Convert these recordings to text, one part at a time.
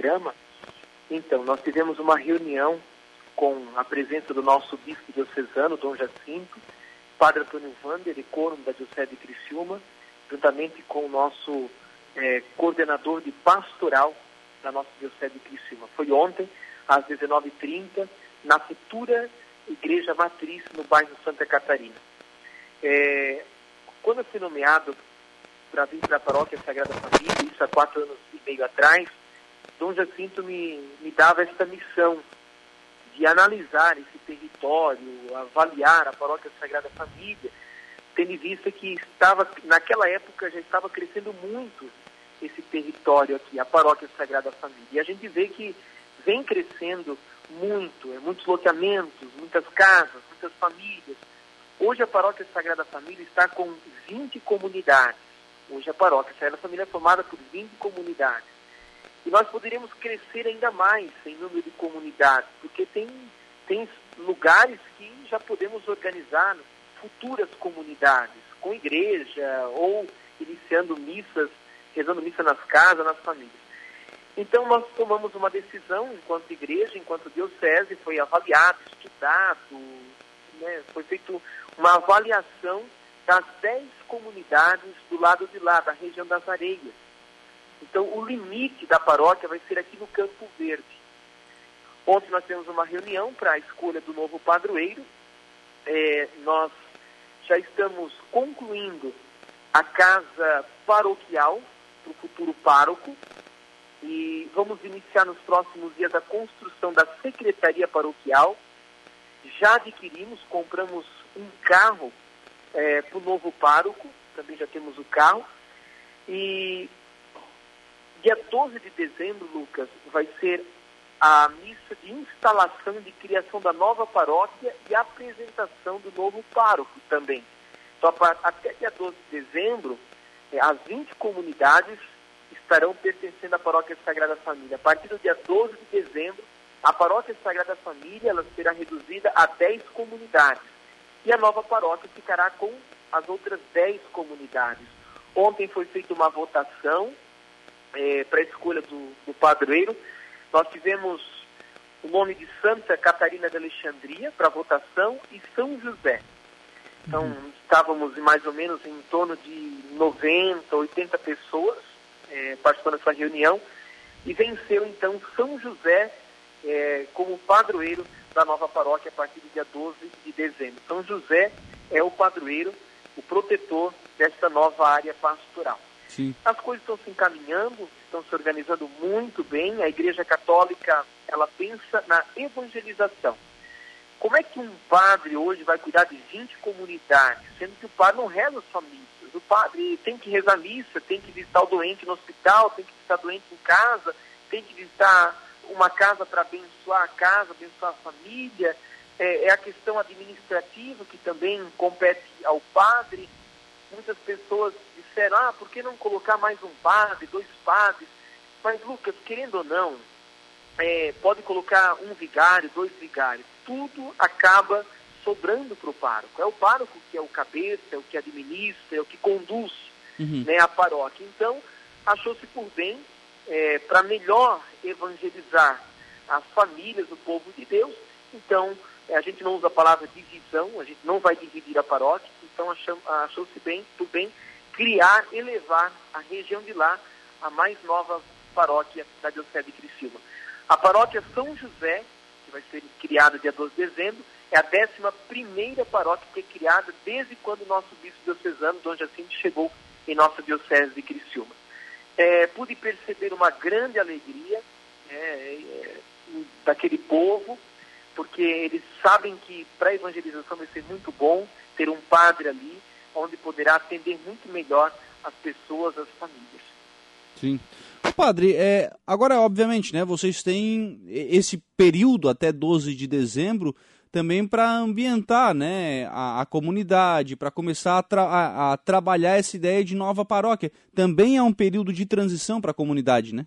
programa. Então, nós tivemos uma reunião com a presença do nosso bispo diocesano, Dom Jacinto, Padre Antônio Vander, econo da Diocese de Criciúma, juntamente com o nosso é, coordenador de pastoral da nossa Diocese de Criciúma. Foi ontem, às 19h30, na futura Igreja Matriz, no bairro Santa Catarina. É, quando eu fui nomeado para vir para a paróquia Sagrada Família, isso há quatro anos e meio atrás, Dom Jacinto me, me dava essa missão de analisar esse território, avaliar a paróquia Sagrada Família, tendo em vista que estava, naquela época já estava crescendo muito esse território aqui, a paróquia Sagrada Família. E a gente vê que vem crescendo muito, é, muitos loteamentos, muitas casas, muitas famílias. Hoje a paróquia Sagrada Família está com 20 comunidades. Hoje a paróquia Sagrada Família é formada por 20 comunidades. E nós poderíamos crescer ainda mais em número de comunidades, porque tem, tem lugares que já podemos organizar futuras comunidades, com igreja, ou iniciando missas, rezando missa nas casas, nas famílias. Então nós tomamos uma decisão enquanto igreja, enquanto diocese, foi avaliado, estudado, né, foi feita uma avaliação das dez comunidades do lado de lá, da região das areias. Então o limite da paróquia vai ser aqui no Campo Verde. Ontem nós temos uma reunião para a escolha do novo padroeiro. É, nós já estamos concluindo a casa paroquial para o futuro pároco, e vamos iniciar nos próximos dias a construção da secretaria paroquial. Já adquirimos, compramos um carro é, para o novo pároco, também já temos o carro. E dia 12 de dezembro, Lucas, vai ser a missa de instalação de criação da nova paróquia e apresentação do novo pároco também. Então, até dia 12 de dezembro, é, as 20 comunidades estarão pertencendo à Paróquia Sagrada Família. A partir do dia 12 de dezembro, a Paróquia Sagrada Família ela será reduzida a 10 comunidades. E a nova paróquia ficará com as outras 10 comunidades. Ontem foi feita uma votação é, para a escolha do, do padroeiro. Nós tivemos o nome de Santa Catarina de Alexandria para votação e São José. Então, uhum. estávamos mais ou menos em torno de 90, 80 pessoas é, participando dessa reunião, e venceu então São José é, como padroeiro da nova paróquia a partir do dia 12 de dezembro. São José é o padroeiro, o protetor desta nova área pastoral. Sim. As coisas estão se encaminhando, estão se organizando muito bem. A Igreja Católica ela pensa na evangelização. Como é que um padre hoje vai cuidar de 20 comunidades, sendo que o padre não reza somente o padre tem que rezar missa, tem que visitar o doente no hospital, tem que visitar o doente em casa, tem que visitar uma casa para abençoar a casa, abençoar a família. É, é, a questão administrativa que também compete ao padre. Muitas pessoas disseram, ah, por que não colocar mais um padre, dois padres? Mas, Lucas, querendo ou não, é, pode colocar um vigário, dois vigários. Tudo acaba sobrando para o pároco. É o pároco que é o cabeça, é o que administra, é o que conduz uhum. né, a paróquia. Então, achou-se por bem, é, para melhor evangelizar as famílias, o povo de Deus. Então, é, a gente não usa a palavra divisão, a gente não vai dividir a paróquia, então achou-se bem, por bem criar, elevar a região de lá a mais nova paróquia da Diocese de Criciúma. A paróquia São José, que vai ser criada dia 12 de dezembro, é a 11 paróquia que é criada desde quando o nosso bispo diocesano, Dom Jacinto, chegou em nossa diocese de Criciúma. É, pude perceber uma grande alegria é, é, daquele povo, porque eles sabem que para a evangelização vai ser muito bom ter um padre ali, onde poderá atender muito melhor as pessoas, as famílias. Sim. Padre, é, agora, obviamente, né, vocês têm esse período até 12 de dezembro também para ambientar né, a, a comunidade, para começar a, tra a, a, trabalhar essa ideia de nova paróquia. Também é um período de transição para a comunidade, né?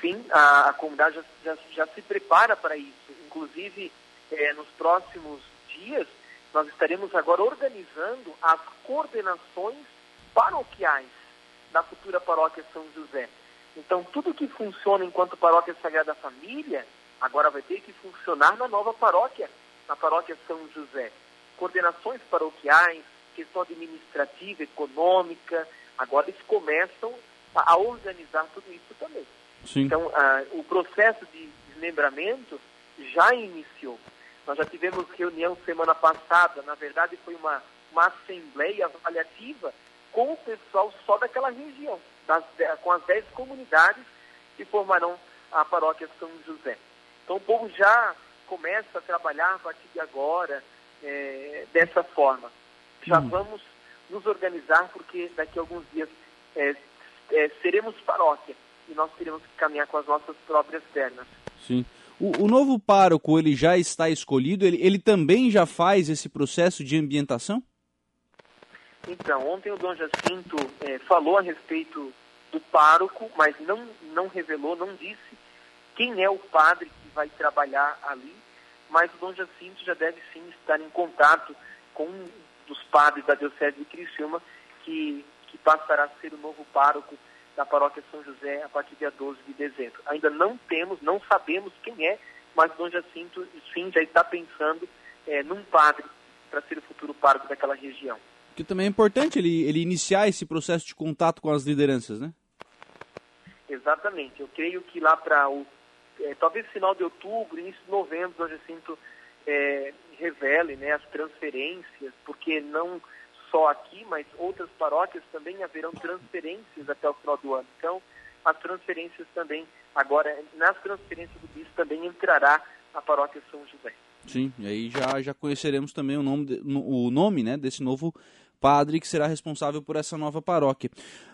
Sim, a, comunidade já, já, já, se prepara para isso. Inclusive, é, nos próximos dias, nós estaremos agora organizando as coordenações paroquiais da futura paróquia São José. Então, tudo que funciona enquanto paróquia Sagrada Família, agora vai ter que funcionar na nova paróquia, na paróquia São José. Coordenações paroquiais, questão administrativa, econômica, agora eles começam a, organizar tudo isso também. Sim. Então, ah, o processo de desmembramento já iniciou. Nós já tivemos reunião semana passada, na verdade foi uma, uma assembleia avaliativa com o pessoal só daquela região, das, com as dez comunidades que formarão a paróquia São José. Então o povo já começa a trabalhar a partir de agora é, dessa forma. Já hum. vamos nos organizar porque daqui a alguns dias é, é, seremos paróquia e nós teremos que caminhar com as nossas próprias pernas. Sim. O, o, novo pároco, ele já está escolhido? Ele, ele também já faz esse processo de ambientação? Então, ontem o Dom Jacinto é, falou a respeito do pároco, mas não, não revelou, não disse quem é o padre que vai trabalhar ali, mas o Dom Jacinto já deve sim estar em contato com um dos padres da Diocese de Criciúma, que, que passará a ser o novo pároco da paróquia São José a partir do dia 12 de dezembro. Ainda não temos, não sabemos quem é, mas Dom Jacinto, sim, já está pensando é, num padre para ser o futuro pároco daquela região. Que também é importante ele, ele iniciar esse processo de contato com as lideranças, né? Exatamente. Eu creio que lá para o é, talvez final de outubro, início de novembro, Dom Jacinto é, revele né, as transferências, porque não só aqui, mas outras paróquias também haverão transferências até o final do ano. Então, as transferências também, agora, nas transferências do bispo também entrará a paróquia São José. Sim, e aí já, já conheceremos também o nome, de, o nome né, desse novo padre que será responsável por essa nova paróquia.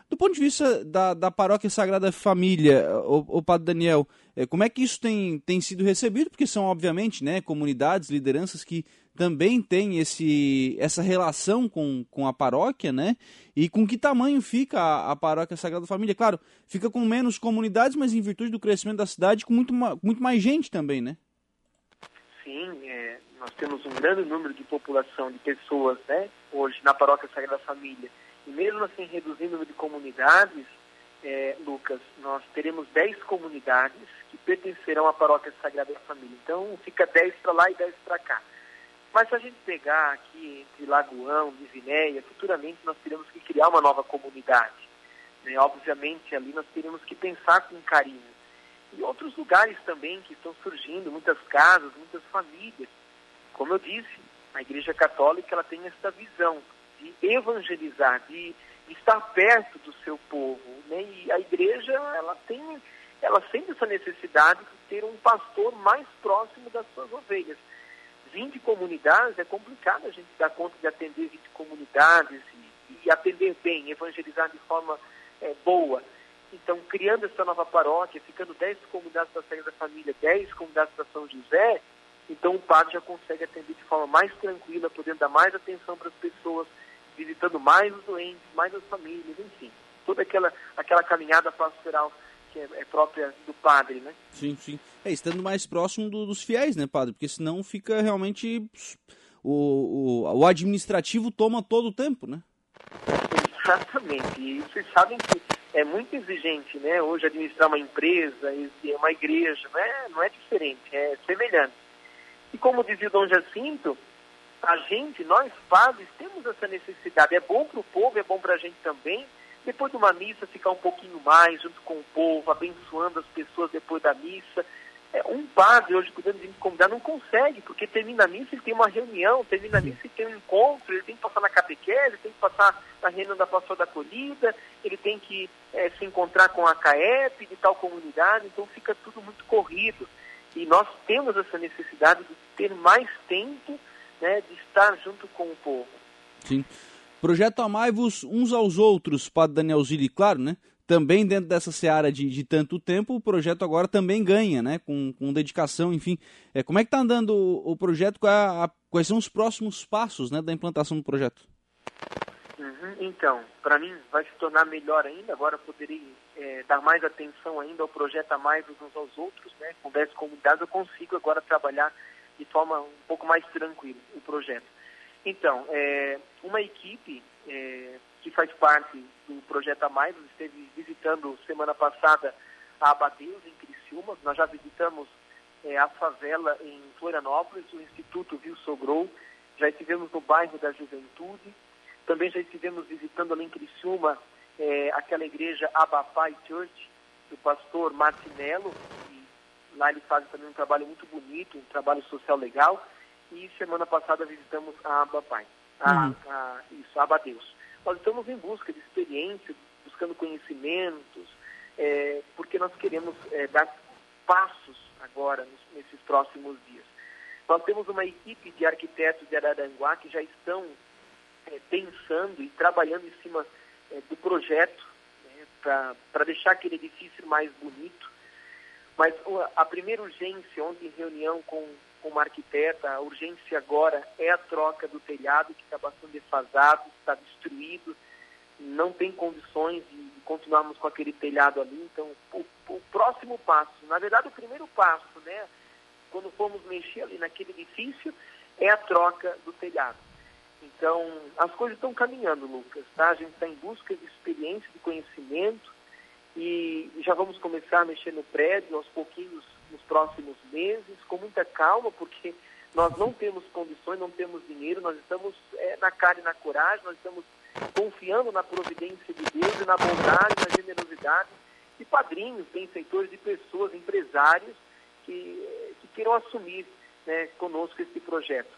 Do ponto de vista da, da paróquia Sagrada Família, o, o Padre Daniel, é, como é que isso tem, tem sido recebido? Porque são, obviamente, né, comunidades, lideranças que também têm esse, essa relação com, com a paróquia, né? E com que tamanho fica a, a paróquia Sagrada Família? Claro, fica com menos comunidades, mas em virtude do crescimento da cidade, com muito, muito mais gente também, né? Sim, é, nós temos um grande número de população, de pessoas, né? Hoje na paróquia Sagrada Família. Mesmo assim, reduzindo o número de comunidades, é, Lucas, nós teremos 10 comunidades que pertencerão à paróquia Sagrada Família. Então, fica 10 para lá e 10 para cá. Mas se a gente pegar aqui entre Lagoão, Divinéia, futuramente nós teremos que criar uma nova comunidade. Né? Obviamente, ali nós teremos que pensar com carinho. E outros lugares também que estão surgindo, muitas casas, muitas famílias. Como eu disse, a Igreja Católica ela tem essa visão de evangelizar, de estar perto do seu povo. Né? E a igreja, ela tem, ela sente essa necessidade de ter um pastor mais próximo das suas ovelhas. 20 comunidades, é complicado a gente dar conta de atender 20 comunidades e, e atender bem, evangelizar de forma é, boa. Então, criando essa nova paróquia, ficando 10 comunidades da Sagrada Família, 10 comunidades da São José, então o padre já consegue atender de forma mais tranquila, podendo dar mais atenção para as pessoas, visitando mais os doentes, mais as famílias, enfim. Toda aquela, aquela caminhada pastoral que é, é própria do padre, né? Sim, sim. É, estando mais próximo do, dos fiéis, né, padre? Porque senão fica realmente... O, o, o administrativo toma todo o tempo, né? Exatamente. E vocês sabem que é muito exigente, né? Hoje administrar uma empresa, uma igreja, não é, não é diferente, é semelhante. E como dizia o Dom Jacinto, a gente, nós padres, temos essa necessidade. É bom para o povo, é bom para a gente também. Depois de uma missa, ficar um pouquinho mais junto com o povo, abençoando as pessoas depois da missa. É, um padre, hoje, cuidando de convidar, não consegue, porque termina a missa, ele tem uma reunião, termina a missa, ele tem um encontro, ele tem que passar na catequese, ele tem que passar na reunião da pastora da acolhida, ele tem que é, se encontrar com a CAEP de tal comunidade, então fica tudo muito corrido. E nós temos essa necessidade de ter mais tempo né, de estar junto com o povo. Sim. Projeto Amai-vos uns aos outros, Padre Daniel Zilli, claro, né? Também dentro dessa seara de, de tanto tempo, o projeto agora também ganha, né? Com, com dedicação, enfim. É, como é que está andando o, o projeto? A, a, quais são os próximos passos né, da implantação do projeto? Uhum, então, para mim vai se tornar melhor ainda. Agora poderei é, dar mais atenção ainda ao projeto Amai-vos uns aos outros, né? Com 10 comunidades eu consigo agora trabalhar de forma um pouco mais tranquila o projeto. Então, é, uma equipe é, que faz parte do projeto A Mais, esteve visitando semana passada a Abadeus, em Criciúma. Nós já visitamos é, a favela em Florianópolis, o Instituto Viu Sogrou. Já estivemos no bairro da Juventude. Também já estivemos visitando ali em Criciúma é, aquela igreja Abapai Church, do pastor Martinello. Lá ele faz também um trabalho muito bonito, um trabalho social legal. E semana passada visitamos a Abapai, a, uhum. a, isso, a Abadeus. Nós estamos em busca de experiência, buscando conhecimentos, é, porque nós queremos é, dar passos agora, nos, nesses próximos dias. Nós temos uma equipe de arquitetos de Araranguá que já estão é, pensando e trabalhando em cima é, do projeto né, para deixar aquele edifício mais bonito. Mas a primeira urgência, ontem em reunião com, com uma arquiteta, a urgência agora é a troca do telhado, que está bastante defasado, está destruído, não tem condições de continuarmos com aquele telhado ali. Então, o, o, próximo passo, na verdade, o primeiro passo, né, quando formos mexer ali naquele edifício, é a troca do telhado. Então, as coisas estão caminhando, Lucas, tá? A gente está em busca de experiência, de conhecimento e já vamos começar a mexer no prédio aos pouquinhos nos próximos meses, com muita calma, porque nós não temos condições, não temos dinheiro, nós estamos é, na cara e na coragem, nós estamos confiando na providência de Deus e na bondade, na generosidade de padrinhos, benfeitores, de pessoas, empresários que, que queiram assumir né, conosco esse projeto.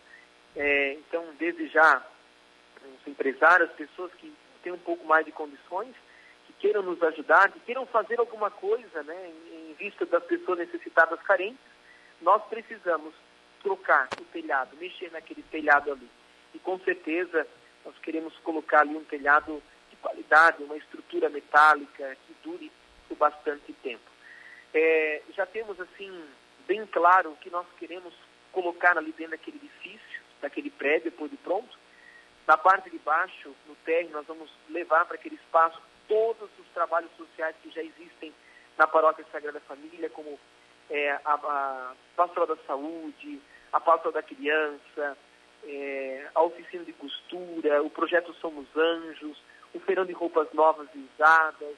É, então, desde já, os empresários, pessoas que têm um pouco mais de condições, queiram nos ajudar, que queiram fazer alguma coisa né, em, vista das pessoas necessitadas carentes, nós precisamos trocar o telhado, mexer naquele telhado ali. E com certeza nós queremos colocar ali um telhado de qualidade, uma estrutura metálica que dure por bastante tempo. É, já temos, assim, bem claro o que nós queremos colocar ali dentro daquele edifício, daquele prédio, depois de pronto. Na parte de baixo, no térreo, nós vamos levar para aquele espaço todos os trabalhos sociais que já existem na Paróquia Sagrada Família, como é, a, a Pastoral da Saúde, a Pastoral da Criança, é, a oficina de costura, o projeto Somos Anjos, o feirão de roupas novas e usadas.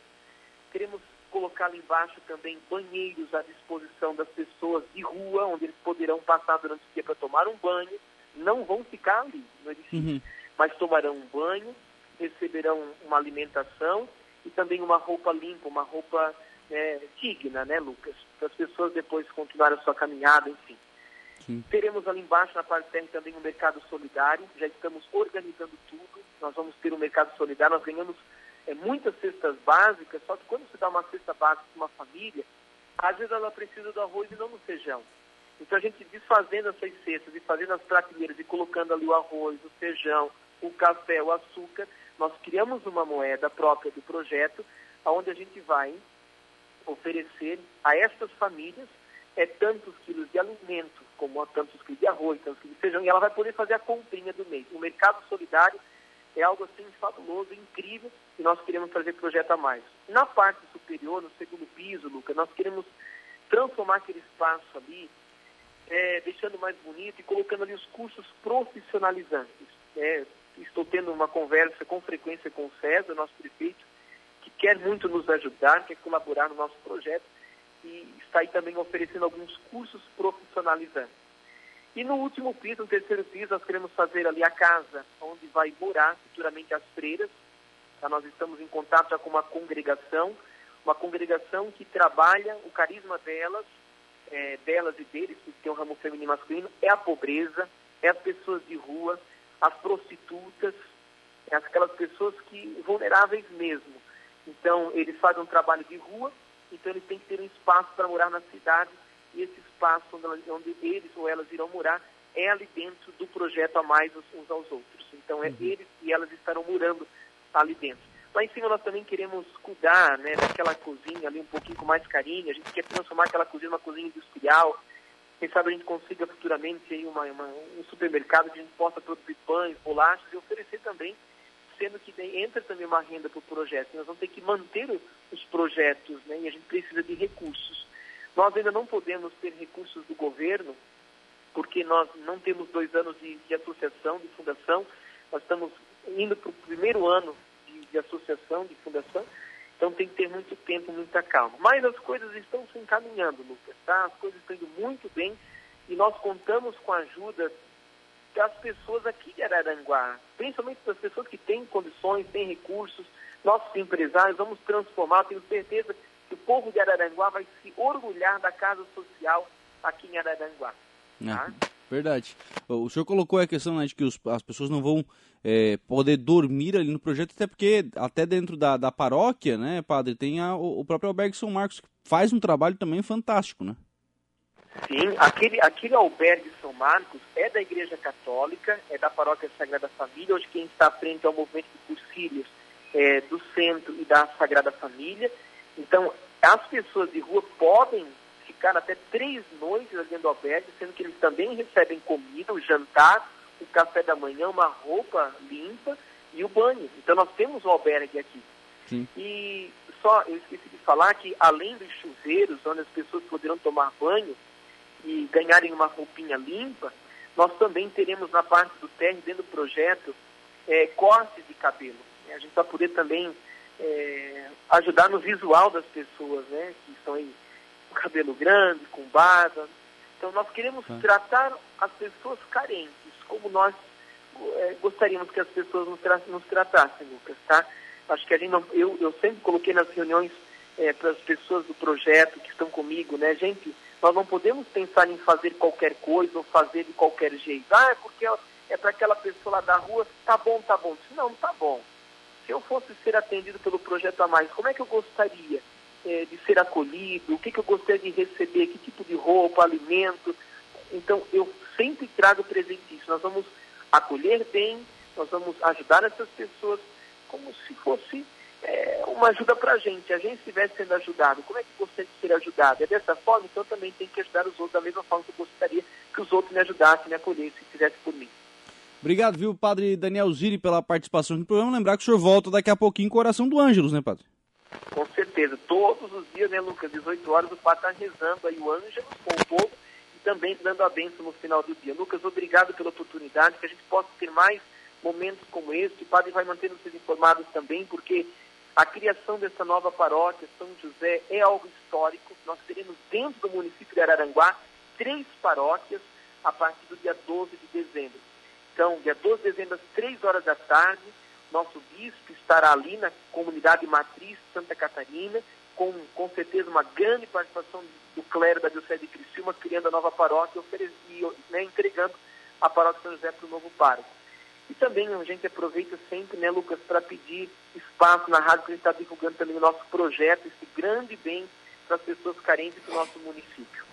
Queremos colocar ali embaixo também banheiros à disposição das pessoas de rua, onde eles poderão passar durante o dia para tomar um banho. Não vão ficar ali no edifício, uhum. mas tomarão um banho, receberão uma alimentação e também uma roupa limpa, uma roupa é, digna, né, Lucas? Para as pessoas depois continuarem a sua caminhada, enfim. Sim. Teremos ali embaixo, na parte terra, também um mercado solidário. Já estamos organizando tudo. Nós vamos ter um mercado solidário. Nós ganhamos é, muitas cestas básicas, só que quando você dá uma cesta básica para uma família, às vezes ela precisa do arroz e não do feijão. Então a gente desfazendo essas cestas e fazendo as prateleiras e colocando ali o arroz, o feijão, o café, o açúcar, nós criamos uma moeda própria do projeto, onde a gente vai oferecer a essas famílias é tantos quilos de alimento, como tantos quilos de arroz, tantos quilos de feijão, e ela vai poder fazer a comprinha do mês. O mercado solidário é algo assim fabuloso, incrível, e nós queremos fazer projeto a mais. Na parte superior, no segundo piso, Luca, nós queremos transformar aquele espaço ali, é, deixando mais bonito e colocando ali os cursos profissionalizantes. É, estou tendo uma conversa com frequência com o César, nosso prefeito, que quer muito nos ajudar, quer colaborar no nosso projeto, e está aí também oferecendo alguns cursos profissionalizantes. E no último piso, no terceiro piso, nós queremos fazer ali a casa onde vai morar futuramente as freiras. Tá? Nós estamos em contato já com uma congregação, uma congregação que trabalha o carisma delas, é, delas e deles, que tem um ramo feminino e masculino, é a pobreza, é as pessoas de rua, as prostitutas, é aquelas pessoas que vulneráveis mesmo. Então, eles fazem um trabalho de rua, então eles têm que ter um espaço para morar na cidade e esse espaço onde, onde, eles ou elas irão morar é ali dentro do projeto a mais uns aos outros. Então é uhum. eles e elas estarão morando ali dentro. Lá em cima nós também queremos cuidar né, daquela cozinha ali um pouquinho com mais carinho. A gente quer transformar aquela cozinha numa cozinha industrial. Quem sabe a gente consiga futuramente aí uma, uma, um supermercado que a gente possa produzir pães, bolachas e oferecer também sendo que entra também uma renda para o projeto. Nós vamos ter que manter os projetos, né? E a gente precisa de recursos. Nós ainda não podemos ter recursos do governo, porque nós não temos dois anos de, de associação, de fundação. Nós estamos indo para o primeiro ano de, de, associação, de fundação. Então tem que ter muito tempo, muita calma. Mas as coisas estão se encaminhando, Lucas, tá? As coisas estão indo muito bem e nós contamos com a ajuda das pessoas aqui de Araranguá, principalmente das pessoas que têm condições, têm recursos, nossos empresários, vamos transformar, tenho certeza que o povo de Araranguá vai se orgulhar da casa social aqui em Araranguá. Tá? É, verdade. O senhor colocou a questão né, de que os, as pessoas não vão é, poder dormir ali no projeto, até porque até dentro da, da paróquia, né, padre, tem a, o, próprio albergue São Marcos, que faz um trabalho também fantástico, né? Sim, aquele, aquele albergue São Marcos é da Igreja Católica, é da Paróquia Sagrada Família. Hoje quem está à frente é o movimento de cursilhos é, do Centro e da Sagrada Família. Então, as pessoas de rua podem ficar até três noites ali do albergue, sendo que eles também recebem comida, o jantar, o café da manhã, uma roupa limpa e o banho. Então, nós temos um albergue aqui. Sim. E só, eu esqueci de falar que, além dos chuveiros, onde as pessoas poderão tomar banho, e ganharem uma roupinha limpa, nós também teremos na parte do térreo, dentro do projeto, é, cortes de cabelo. A gente vai poder também é, ajudar no visual das pessoas, né? Que estão aí com cabelo grande, com barba. Então nós queremos ah. tratar as pessoas carentes, como nós é, gostaríamos que as pessoas nos, tra nos tratassem, Lucas, tá? Acho que a gente não, eu, eu sempre coloquei nas reuniões é, para as pessoas do projeto que estão comigo, né? Gente, nós não podemos pensar em fazer qualquer coisa ou fazer de qualquer jeito. Ah, é porque é para aquela pessoa lá da rua, tá bom, tá bom. Não, não tá bom. Se eu fosse ser atendido pelo Projeto a Mais, como é que eu gostaria é, de ser acolhido? O que, que eu gostaria de receber? Que tipo de roupa, alimento? Então, eu sempre trago presente isso. Nós vamos acolher bem, nós vamos ajudar essas pessoas como se fosse é, uma ajuda para a gente. A gente estivesse sendo ajudado, como é que gostaria de ser ajudado? É dessa forma, então também tem que ajudar os outros da mesma forma que eu gostaria que os outros me ajudassem, me acolhessem, fizessem por mim. Obrigado, viu, Padre Daniel Ziri, pela participação no programa. Lembrar que o senhor volta daqui a pouquinho com o Coração do Ângelos, né, Padre? Com certeza. Todos os dias, né, Lucas? 18 horas, o Padre está rezando aí o Ângelos com o povo também dando a bênção no final do dia. Lucas, obrigado pela oportunidade, que a gente possa ter mais momentos como esse. O Padre vai manter vocês informados também, porque a criação dessa nova paróquia, São José, é algo histórico. Nós teremos dentro do município de Araranguá três paróquias a partir do dia 12 de dezembro. Então, dia 12 de dezembro, às 3 horas da tarde, nosso bispo estará ali na comunidade matriz Santa Catarina, com, com certeza uma grande participação do clero da Diocese de Criciúma, criando a nova paróquia e né, entregando a paróquia São José para o novo pároco. E também a gente aproveita sempre, né, Lucas, para pedir espaço na rádio que a gente está divulgando também o nosso projeto, esse grande bem para as pessoas carentes do nosso município.